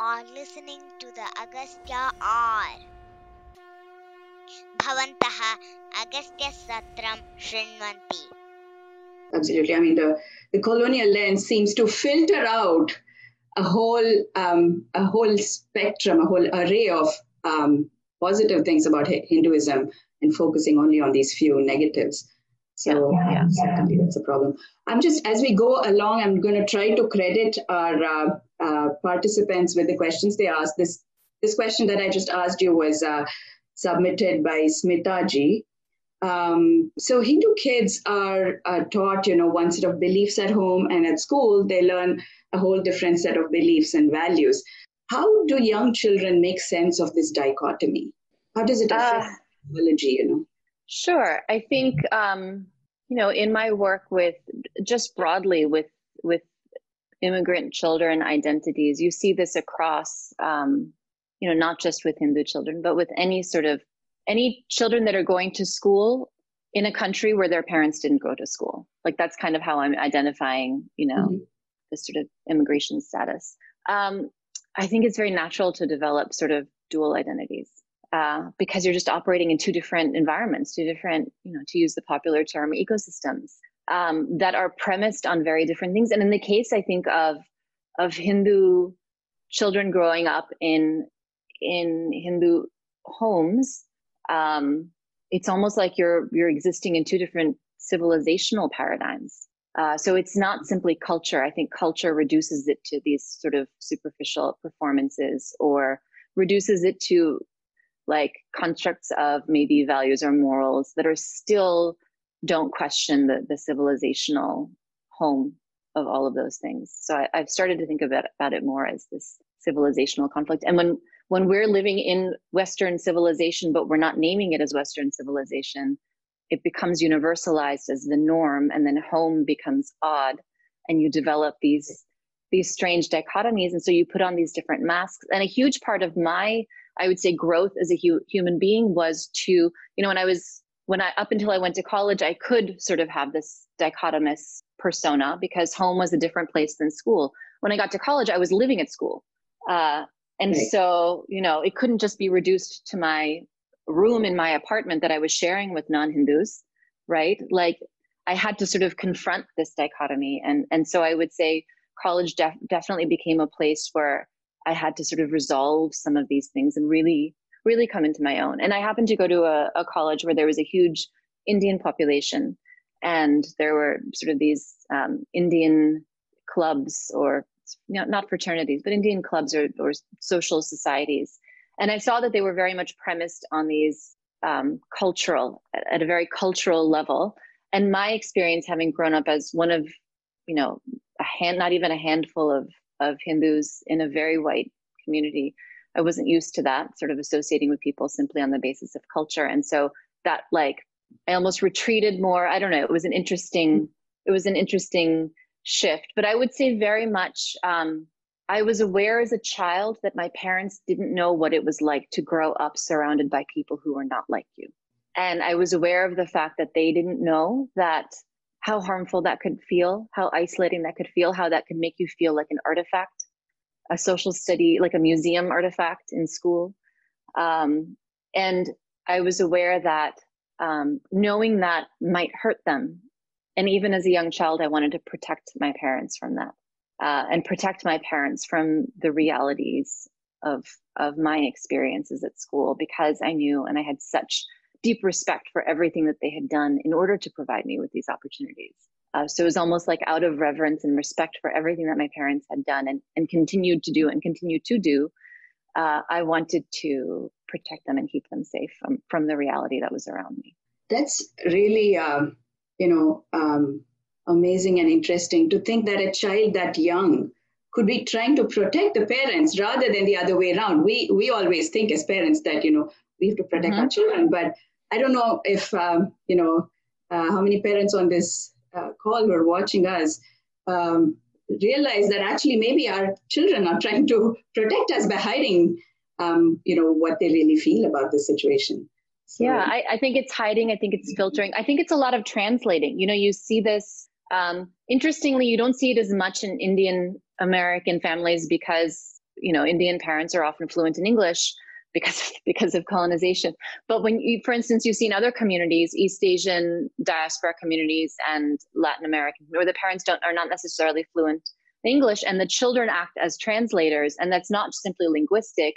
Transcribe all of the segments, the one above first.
are listening to the Agastya R. भवन्तः अगस्त्यसत्रं शृण्वन्ति Absolutely. I mean, the, the colonial lens seems to filter out a whole um, a whole spectrum, a whole array of um, positive things about Hinduism, and focusing only on these few negatives. So yeah, yeah, certainly that's a problem. I'm just as we go along, I'm going to try to credit our uh, uh, participants with the questions they asked. This this question that I just asked you was uh, submitted by Smitaji. Um, so Hindu kids are, are taught, you know, one set of beliefs at home, and at school they learn a whole different set of beliefs and values. How do young children make sense of this dichotomy? How does it affect uh, biology? You know. Sure, I think um, you know in my work with just broadly with with immigrant children identities, you see this across. Um, you know, not just with Hindu children, but with any sort of any children that are going to school in a country where their parents didn't go to school. Like that's kind of how I'm identifying, you know, mm-hmm. this sort of immigration status. Um, I think it's very natural to develop sort of dual identities uh, because you're just operating in two different environments, two different, you know, to use the popular term, ecosystems um, that are premised on very different things. And in the case, I think of of Hindu children growing up in in Hindu homes, um, it's almost like you're you're existing in two different civilizational paradigms. Uh, so it's not simply culture. I think culture reduces it to these sort of superficial performances, or reduces it to like constructs of maybe values or morals that are still don't question the the civilizational home of all of those things. So I, have started to think about about it more as this civilizational conflict. And when when we're living in Western civilization, but we're not naming it as Western civilization, it becomes universalized as the norm, and then home becomes odd, and you develop these these strange dichotomies, and so you put on these different masks. And a huge part of my, I would say, growth as a hu- human being was to, you know, when I was when I up until I went to college, I could sort of have this dichotomous persona because home was a different place than school. When I got to college, I was living at school. Uh, and right. so, you know, it couldn't just be reduced to my room in my apartment that I was sharing with non Hindus, right? Like I had to sort of confront this dichotomy. And, and so I would say college def- definitely became a place where I had to sort of resolve some of these things and really, really come into my own. And I happened to go to a, a college where there was a huge Indian population. And there were sort of these um, Indian clubs or you know, not fraternities, but Indian clubs or, or social societies. And I saw that they were very much premised on these um, cultural, at a very cultural level. And my experience having grown up as one of, you know, a hand, not even a handful of, of Hindus in a very white community, I wasn't used to that sort of associating with people simply on the basis of culture. And so that like, I almost retreated more. I don't know. It was an interesting, it was an interesting shift. But I would say very much um, I was aware as a child that my parents didn't know what it was like to grow up surrounded by people who were not like you. And I was aware of the fact that they didn't know that how harmful that could feel, how isolating that could feel, how that could make you feel like an artifact, a social study, like a museum artifact in school. Um, and I was aware that um, knowing that might hurt them and even as a young child, I wanted to protect my parents from that uh, and protect my parents from the realities of of my experiences at school because I knew and I had such deep respect for everything that they had done in order to provide me with these opportunities. Uh, so it was almost like out of reverence and respect for everything that my parents had done and, and continued to do and continue to do. Uh, I wanted to protect them and keep them safe from, from the reality that was around me. That's really um, you know, um, amazing and interesting to think that a child that young could be trying to protect the parents rather than the other way around. We we always think as parents that you know we have to protect mm-hmm. our children, but I don't know if um, you know uh, how many parents on this uh, call who are watching us um, realize that actually maybe our children are trying to protect us by hiding, um, you know, what they really feel about the situation. So. Yeah, I, I, think it's hiding. I think it's filtering. I think it's a lot of translating. You know, you see this. Um, interestingly, you don't see it as much in Indian American families because you know indian parents are often fluent in english because because of colonization. But when you for instance you see in other communities east asian diaspora communities and latin american where the parents don't are not necessarily fluent english and the children act as translators and that's not simply linguistic.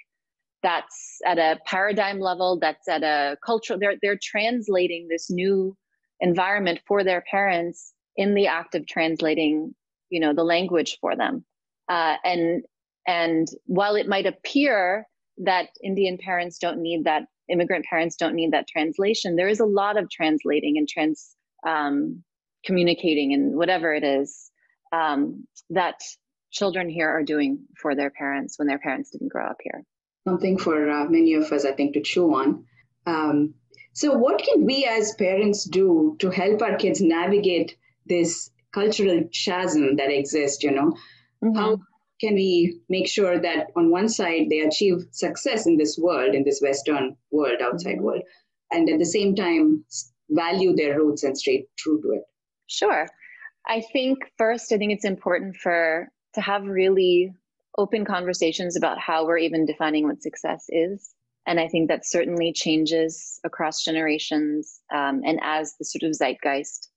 That's at a paradigm level that's at a cultural they're they're translating this new environment for their parents in the act of translating you know the language for them. Uh, and and while it might appear that indian parents don't need that immigrant parents don't need that translation there is a lot of translating and trans um, communicating and whatever it is um, that children here are doing for their parents when their parents didn't grow up here something for uh, many of us, I think, to chew on. Um, so, what can we as parents do to help our kids navigate this cultural chasm that exists? You know, mm-hmm. how can we make sure that on one side they achieve success in this world, in this Western world, outside mm-hmm. world, and at the same time value their roots and stay true to it? Sure. I think first, I think it's important for to have really open conversations about how we're even defining what success is. And I think that certainly changes across generations. Um, and as the sort of zeitgeist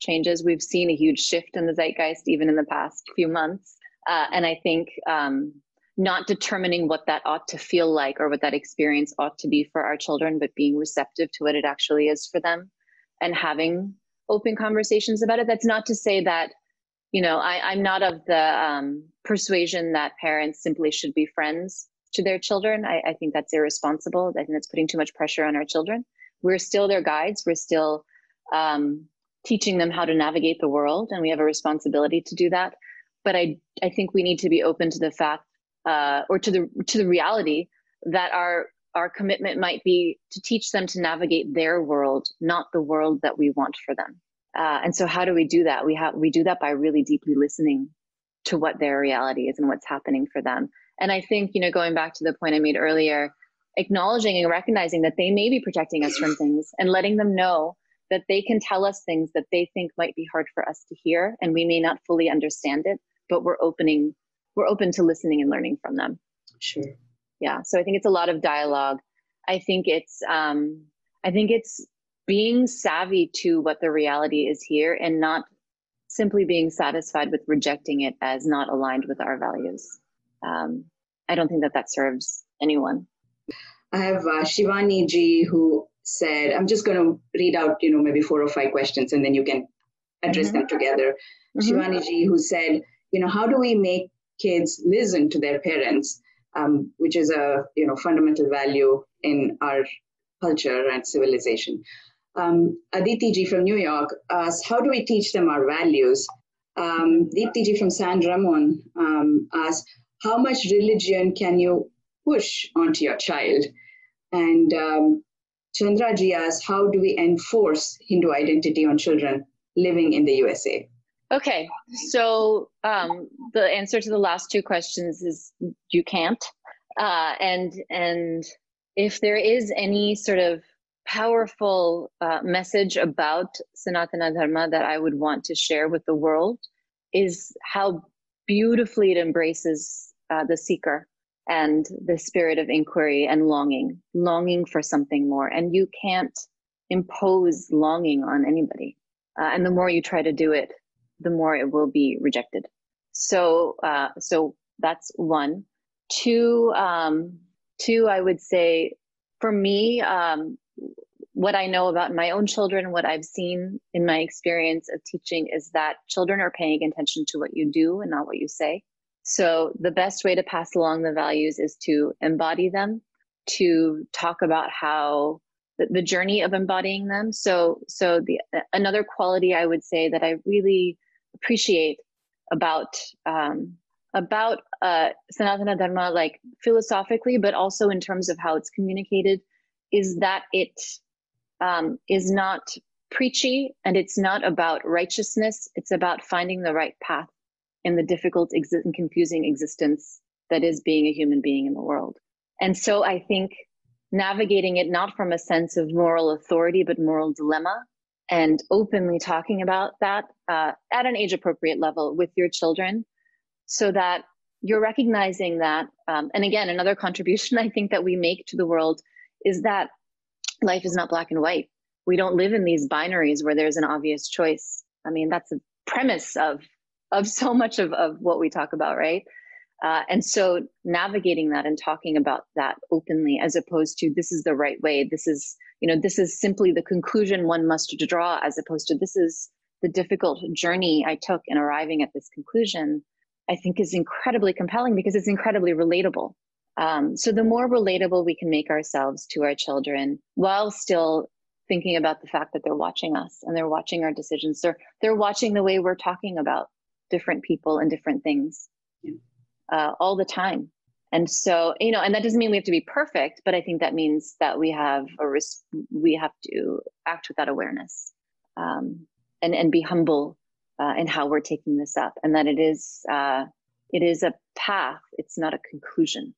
changes, we've seen a huge shift in the zeitgeist even in the past few months. Uh, and I think um, not determining what that ought to feel like or what that experience ought to be for our children, but being receptive to what it actually is for them and having open conversations about it. That's not to say that you know, I, am not of the um, persuasion that parents simply should be friends to their children. I, I, think that's irresponsible. I think that's putting too much pressure on our children. We're still their guides. We're still um, teaching them how to navigate the world, and we have a responsibility to do that. But I, I think we need to be open to the fact, uh, or to the to the reality that our our commitment might be to teach them to navigate their world, not the world that we want for them. Uh, and so how do we do that? We have we do that by really deeply listening to what their reality is and what's happening for them. And I think, you know, going back to the point I made earlier, acknowledging and recognizing that they may be protecting us from things and letting them know that they can tell us things that they think might be hard for us to hear and we may not fully understand it, but we're opening we're open to listening and learning from them. Sure. Yeah. So I think it's a lot of dialogue. I think it's um I think it's being savvy to what the reality is here and not simply being satisfied with rejecting it as not aligned with our values. Um, I don't think that that serves anyone. I have uh, Shivani ji who said, I'm just going to read out, you know, maybe four or five questions and then you can address mm-hmm. them together. Mm-hmm. Shivani ji who said, you know, how do we make kids listen to their parents, um, which is a, you know, fundamental value in our culture and civilization um, Aditi ji from New York asks, how do we teach them our values? Um, Deepti from San Ramon um, asks, how much religion can you push onto your child? And um, Chandra asks, how do we enforce Hindu identity on children living in the USA? Okay, so um, the answer to the last two questions is you can't. Uh, and and if there is any sort of powerful uh, message about Sanatana Dharma that I would want to share with the world is how beautifully it embraces uh, the seeker and the spirit of inquiry and longing, longing for something more. And you can't impose longing on anybody. Uh, and the more you try to do it, the more it will be rejected. So, uh, so that's one. Two, um, two, I would say for me, um, what I know about my own children, what I've seen in my experience of teaching is that children are paying attention to what you do and not what you say. So the best way to pass along the values is to embody them, to talk about how the, the journey of embodying them. So, so the another quality I would say that I really appreciate about um, about uh, Sanatana Dharma, like philosophically, but also in terms of how it's communicated, is that it um, is not preachy and it's not about righteousness. It's about finding the right path in the difficult exi- confusing existence that is being a human being in the world. And so I think navigating it not from a sense of moral authority, but moral dilemma and openly talking about that uh, at an age appropriate level with your children so that you're recognizing that um, and again another contribution i think that we make to the world is that life is not black and white. We don't live in these binaries where there's an obvious choice. I mean that's a premise of of so much of, of what we talk about right? Uh, and so navigating that and talking about that openly as opposed to this is the right way this is you know this is simply the conclusion one must draw as opposed to this is the difficult journey i took in arriving at this conclusion i think is incredibly compelling because it's incredibly relatable um, so the more relatable we can make ourselves to our children while still thinking about the fact that they're watching us and they're watching our decisions they're they're watching the way we're talking about different people and different things uh, all the time. And so, you know, and that doesn't mean we have to be perfect, but I think that means that we have a risk, we have to act with that awareness um, and, and be humble uh, in how we're taking this up and that it is, uh, it is a path. It's not a conclusion.